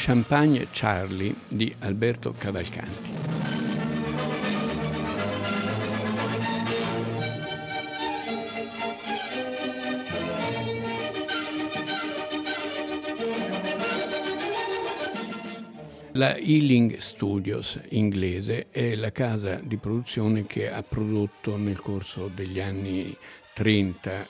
Champagne Charlie di Alberto Cavalcanti. La Ealing Studios inglese è la casa di produzione che ha prodotto nel corso degli anni 30,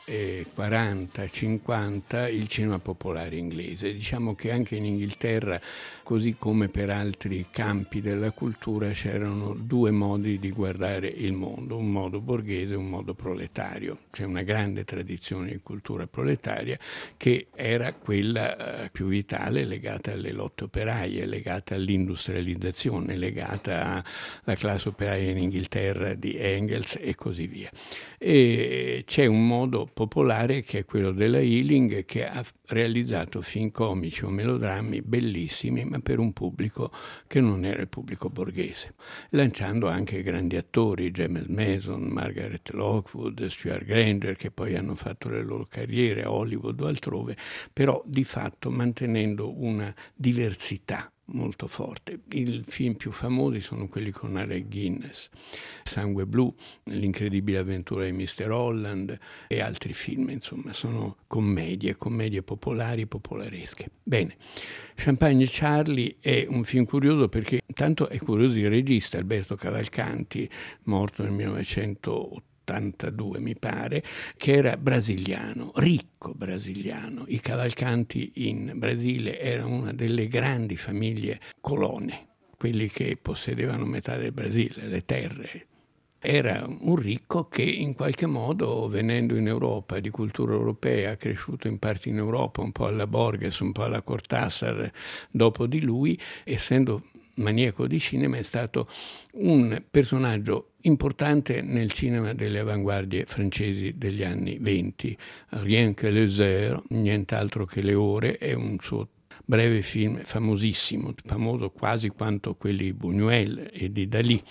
40, 50 il cinema popolare inglese. Diciamo che anche in Inghilterra, così come per altri campi della cultura, c'erano due modi di guardare il mondo, un modo borghese e un modo proletario. C'è una grande tradizione di cultura proletaria che era quella eh, più vitale, legata alle lotte operaie, legata all'industrializzazione, legata alla classe operaia in Inghilterra di Engels e così via. E c'è un modo popolare che è quello della healing che ha realizzato film comici o melodrammi bellissimi ma per un pubblico che non era il pubblico borghese, lanciando anche grandi attori, James Mason, Margaret Lockwood, Stuart Granger che poi hanno fatto le loro carriere a Hollywood o altrove, però di fatto mantenendo una diversità molto forte. I film più famosi sono quelli con Alec Guinness, Sangue Blu, L'incredibile avventura di Mr. Holland e altri film, insomma, sono commedie, commedie popolari, popolaresche. Bene, Champagne Charlie è un film curioso perché intanto è curioso il regista Alberto Cavalcanti, morto nel 1980 82 mi pare, che era brasiliano, ricco brasiliano. I Cavalcanti in Brasile erano una delle grandi famiglie colone, quelli che possedevano metà del Brasile, le terre. Era un ricco che in qualche modo, venendo in Europa, di cultura europea, cresciuto in parte in Europa, un po' alla Borges, un po' alla Cortázar dopo di lui, essendo maniaco di cinema, è stato un personaggio importante nel cinema delle avanguardie francesi degli anni venti. Rien que les heures, nient'altro che le ore, è un suo breve film famosissimo, famoso quasi quanto quelli di Buñuel e di Dalì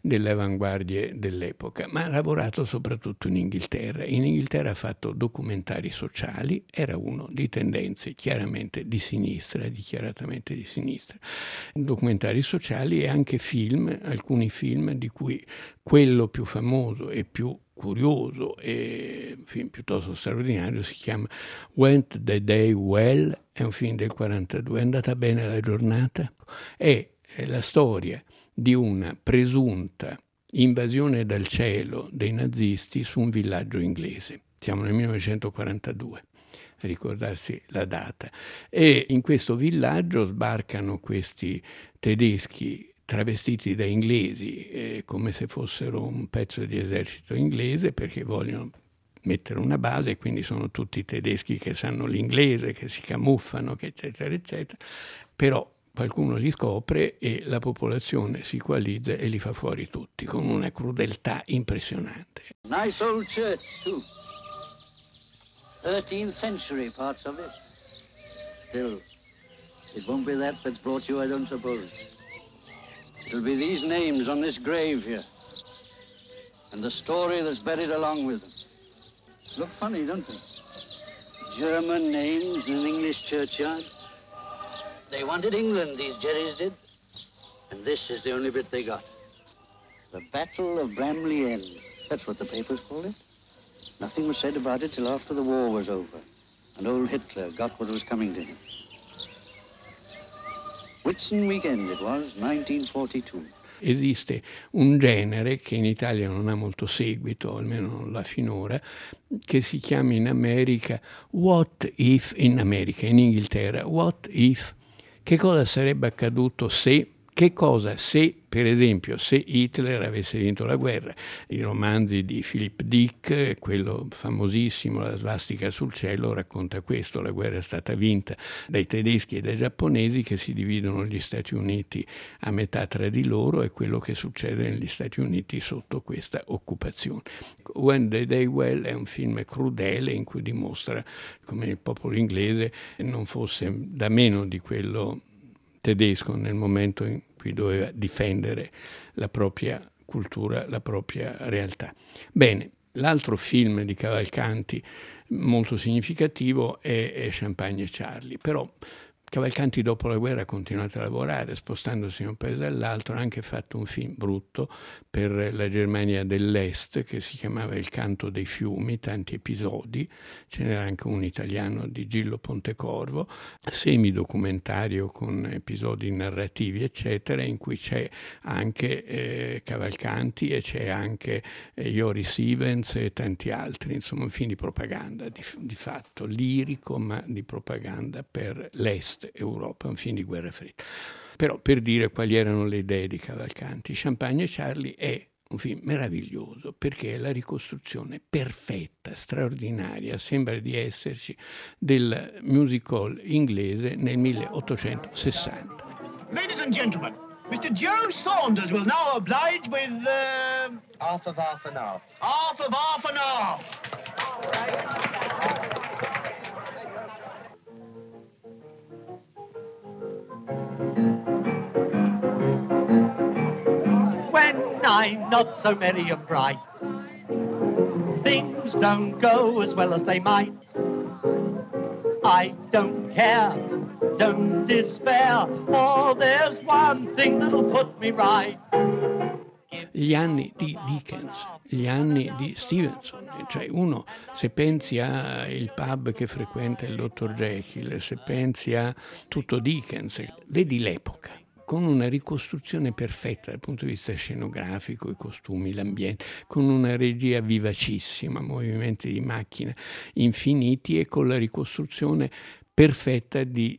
delle avanguardie dell'epoca, ma ha lavorato soprattutto in Inghilterra. In Inghilterra ha fatto documentari sociali, era uno di tendenze chiaramente di sinistra, dichiaratamente di sinistra. Documentari sociali e anche film, alcuni film di cui quello più famoso e più curioso e film piuttosto straordinario, si chiama Went the Day Well, è un film del 42, è andata bene la giornata, è, è la storia di una presunta invasione dal cielo dei nazisti su un villaggio inglese. Siamo nel 1942 ricordarsi la data. E in questo villaggio sbarcano questi tedeschi travestiti da inglesi eh, come se fossero un pezzo di esercito inglese perché vogliono mettere una base e quindi sono tutti tedeschi che sanno l'inglese, che si camuffano, che eccetera, eccetera. Però qualcuno li scopre e la popolazione si coalizza e li fa fuori tutti con una crudeltà impressionante. Nice old church too. 13th century parts of it. Still, it won't be that that's brought you, I don't suppose. It'll be these names on this grave here. And the story that's buried along with them. Look funny, don't they? German names in an English churchyard. They wanted England, these Jerrys did. And this is the only bit they got. The Battle of Bramley End. That's what the papers called it. Nothing was said about it till after the war was over. And old Hitler got what was coming to him. Whitsun Weekend it was, 1942. Esiste un genere che in Italia non ha molto seguito, almeno non l'ha finora, che si chiama in America What If, in America, in Inghilterra, What If, che cosa sarebbe accaduto se che cosa se, per esempio, se Hitler avesse vinto la guerra? I romanzi di Philip Dick, quello famosissimo, La svastica sul cielo, racconta questo. La guerra è stata vinta dai tedeschi e dai giapponesi che si dividono gli Stati Uniti a metà tra di loro e quello che succede negli Stati Uniti sotto questa occupazione. When the Day Well è un film crudele in cui dimostra come il popolo inglese non fosse da meno di quello tedesco nel momento in cui doveva difendere la propria cultura, la propria realtà. Bene, l'altro film di Cavalcanti molto significativo è, è Champagne Charlie, però Cavalcanti dopo la guerra ha continuato a lavorare, spostandosi da un paese all'altro, ha anche fatto un film brutto per la Germania dell'Est che si chiamava Il canto dei fiumi, tanti episodi, ce n'era anche un italiano di Gillo Pontecorvo, semidocumentario con episodi narrativi eccetera, in cui c'è anche eh, Cavalcanti e c'è anche eh, Joris Ivens e tanti altri, insomma un film di propaganda di, di fatto, lirico ma di propaganda per l'Est Europa, un film di guerra fredda. Però per dire quali erano le idee di Cavalcanti, Champagne e Charlie è un film meraviglioso perché è la ricostruzione perfetta, straordinaria, sembra di esserci, del musical inglese nel 1860. Ladies and gentlemen, Mr. Joe Saunders will now oblige with uh... half of half and half. Half of half and half. I'm not so merry and bright. Things don't go as well as they might. I don't care, don't despair, for there's one thing that'll put me right. Gli anni di Dickens, gli anni di Stevenson, cioè uno se pensi al pub che frequenta il dottor Jekyll, se pensi a tutto Dickens, vedi l'epoca con una ricostruzione perfetta dal punto di vista scenografico, i costumi, l'ambiente, con una regia vivacissima, movimenti di macchina infiniti e con la ricostruzione perfetta di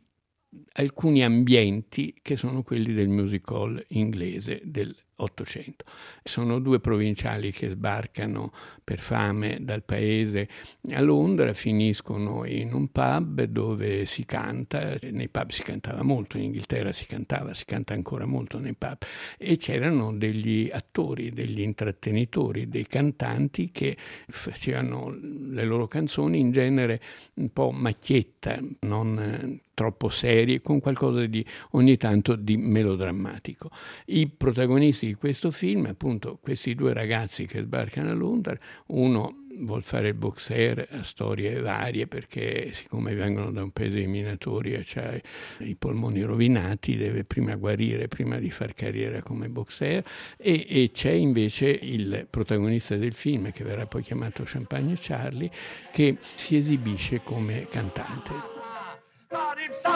alcuni ambienti che sono quelli del musical inglese del 800. Sono due provinciali che sbarcano per fame dal paese a Londra, finiscono in un pub dove si canta, nei pub si cantava molto, in Inghilterra si cantava, si canta ancora molto nei pub, e c'erano degli attori, degli intrattenitori, dei cantanti che facevano le loro canzoni in genere un po' macchietta, non troppo serie, con qualcosa di ogni tanto di melodrammatico. I protagonisti di questo film, appunto, questi due ragazzi che sbarcano a Londra, uno vuol fare il boxer a storie varie perché siccome vengono da un paese di minatori e ha i polmoni rovinati deve prima guarire prima di far carriera come boxer e, e, c'è invece il protagonista del film che verrà poi chiamato Champagne Charlie che si esibisce come cantante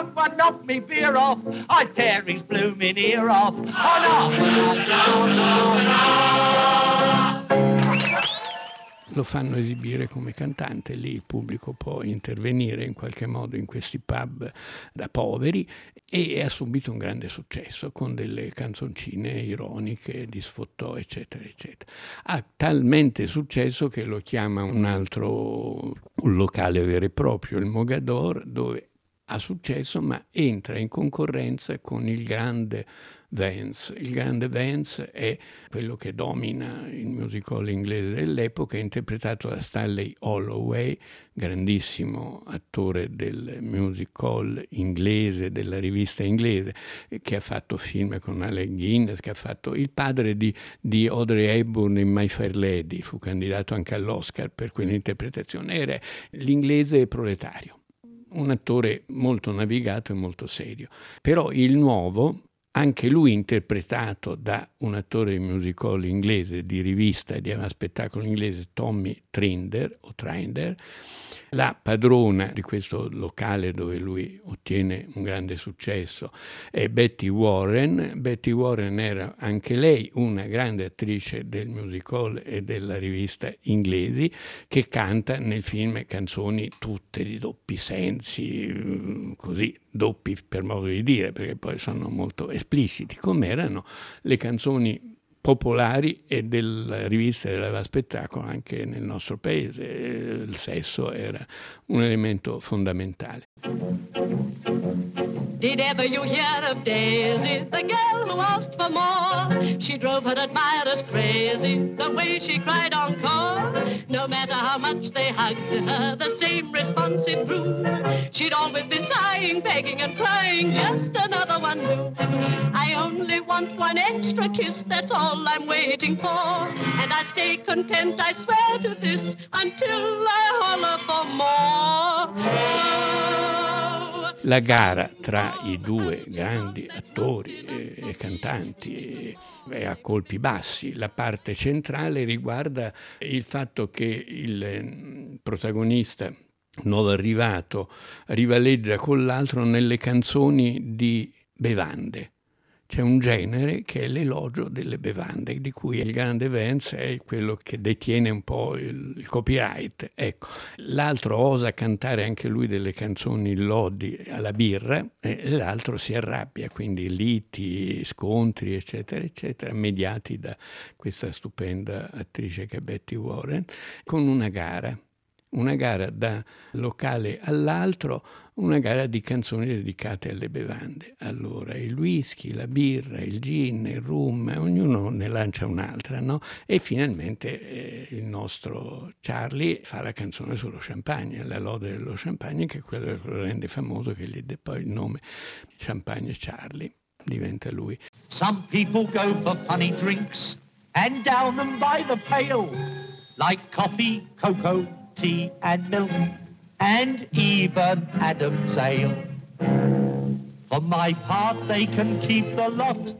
Someone knocked me beer off, I'd tear his blooming ear off. Oh no lo fanno esibire come cantante, lì il pubblico può intervenire in qualche modo in questi pub da poveri e ha subito un grande successo con delle canzoncine ironiche di sfottò eccetera eccetera. Ha talmente successo che lo chiama un altro un locale vero e proprio, il Mogador, dove ha successo, ma entra in concorrenza con il grande Vance. Il grande Vance è quello che domina il musical inglese dell'epoca, interpretato da Stanley Holloway, grandissimo attore del musical inglese, della rivista inglese, che ha fatto film con Alec Guinness, che ha fatto il padre di, di Audrey Hepburn in My Fair Lady, fu candidato anche all'Oscar per quell'interpretazione, era l'inglese proletario un attore molto navigato e molto serio. Però il nuovo, anche lui interpretato da un attore musical inglese, di rivista e di spettacolo inglese, Tommy Trinder, o Trinder, la padrona di questo locale dove lui ottiene un grande successo è Betty Warren. Betty Warren era anche lei una grande attrice del musical e della rivista inglesi che canta nel film canzoni tutte di doppi sensi, così doppi per modo di dire, perché poi sono molto espliciti, come erano le canzoni popolari e della rivista della spettacolo anche nel nostro paese. Il sesso era un elemento fondamentale. Did ever you hear of Daisy, the girl who asked for more? She drove her admirers crazy, the way she cried encore. No matter how much they hugged her, the same response it drew. She'd always be sighing, begging and crying, just another one new. I only want one extra kiss, that's all I'm waiting for. And I'll stay content, I swear to this, until I holler for more. La gara tra i due grandi attori e cantanti è a colpi bassi. La parte centrale riguarda il fatto che il mm, protagonista nuovo arrivato rivaleggia con l'altro nelle canzoni di bevande c'è un genere che è l'elogio delle bevande, di cui il grande Vance è quello che detiene un po' il, il copyright. Ecco. L'altro osa cantare anche lui delle canzoni lodi alla birra e l'altro si arrabbia, quindi liti, scontri, eccetera, eccetera, mediati da questa stupenda attrice che è Betty Warren, con una gara una gara da locale all'altro, una gara di canzoni dedicate alle bevande. Allora, il whisky, la birra, il gin, il rum, ognuno ne lancia un'altra, no? E finalmente eh, il nostro Charlie fa la canzone sullo champagne, la lode dello champagne, che è quello che lo rende famoso, che gli dà poi il nome Champagne Charlie, diventa lui. Some people go for funny drinks and down them by the pail, like coffee, cocoa, tea and milk, and even Adam's ale. For my part, they can keep the lot.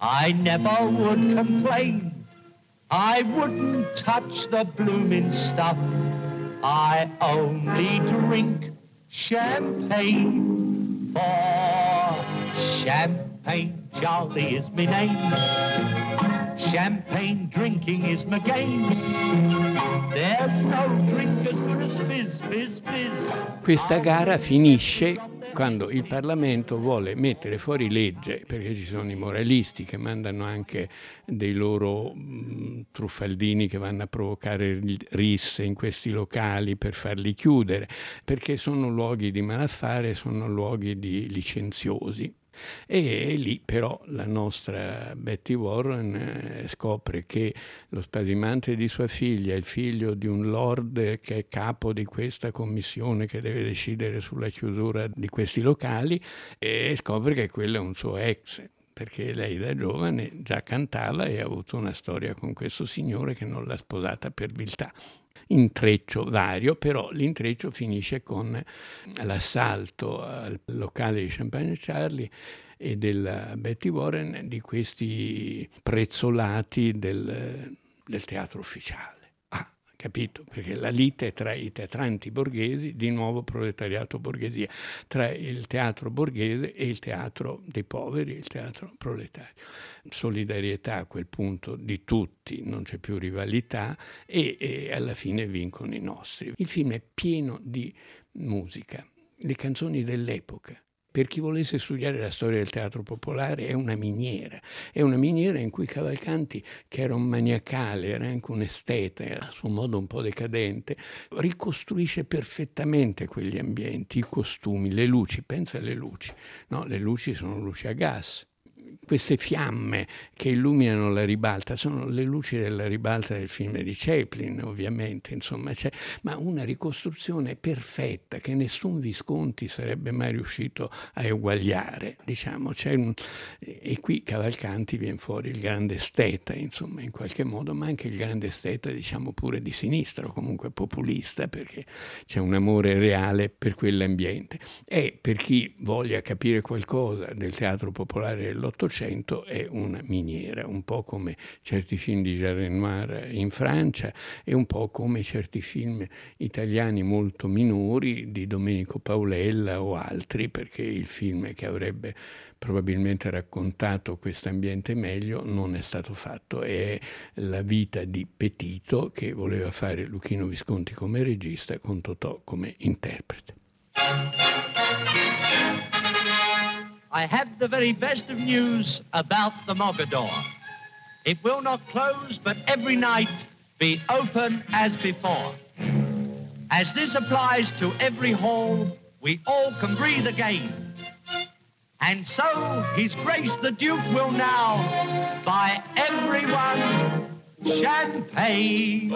I never would complain. I wouldn't touch the blooming stuff. I only drink champagne. For champagne, Charlie is my name. Champagne drinking is my game. There's no drink as good as fizz, fizz. Questa gara finisce quando il Parlamento vuole mettere fuori legge, perché ci sono i moralisti che mandano anche dei loro mh, truffaldini che vanno a provocare risse in questi locali per farli chiudere, perché sono luoghi di malaffare, sono luoghi di licenziosi. E lì però la nostra Betty Warren eh, scopre che lo spasimante di sua figlia, il figlio di un lord che è capo di questa commissione che deve decidere sulla chiusura di questi locali, e scopre che quello è un suo ex perché lei da giovane già cantava e ha avuto una storia con questo signore che non l'ha sposata per viltà intreccio vario, però l'intreccio finisce con l'assalto al locale di Champagne Charlie e della Betty Warren di questi prezzolati del, del teatro ufficiale capito? Perché la lite tra i teatranti borghesi, di nuovo proletariato borghesia, tra il teatro borghese e il teatro dei poveri, il teatro proletario. Solidarietà a quel punto di tutti, non c'è più rivalità e, e alla fine vincono i nostri. Il film è pieno di musica, le canzoni dell'epoca, per chi volesse studiare la storia del teatro popolare è una miniera, è una miniera in cui Cavalcanti, che era un maniacale, era anche un esteta, a suo modo un po' decadente, ricostruisce perfettamente quegli ambienti, i costumi, le luci, pensa alle luci, no? le luci sono luci a gas, queste fiamme che illuminano la ribalta sono le luci della ribalta del film di Chaplin, ovviamente, insomma, c'è, ma una ricostruzione perfetta che nessun Visconti sarebbe mai riuscito a eguagliare, diciamo, un, e qui Cavalcanti viene fuori il grande esteta, insomma, in qualche modo, ma anche il grande esteta, diciamo pure di sinistra, o comunque populista, perché c'è un amore reale per quell'ambiente. E per chi voglia capire qualcosa del teatro popolare dell'Ottocento, Novecento è una miniera, un po' come certi film di Jean Renoir in Francia e un po' come certi film italiani molto minori di Domenico Paolella o altri, perché il film che avrebbe probabilmente raccontato questo ambiente meglio non è stato fatto. È la vita di Petito che voleva fare Luchino Visconti come regista con Totò come interprete. I have the very best of news about the Mogador. It will not close, but every night be open as before. As this applies to every hall, we all can breathe again. And so His Grace the Duke will now buy everyone champagne.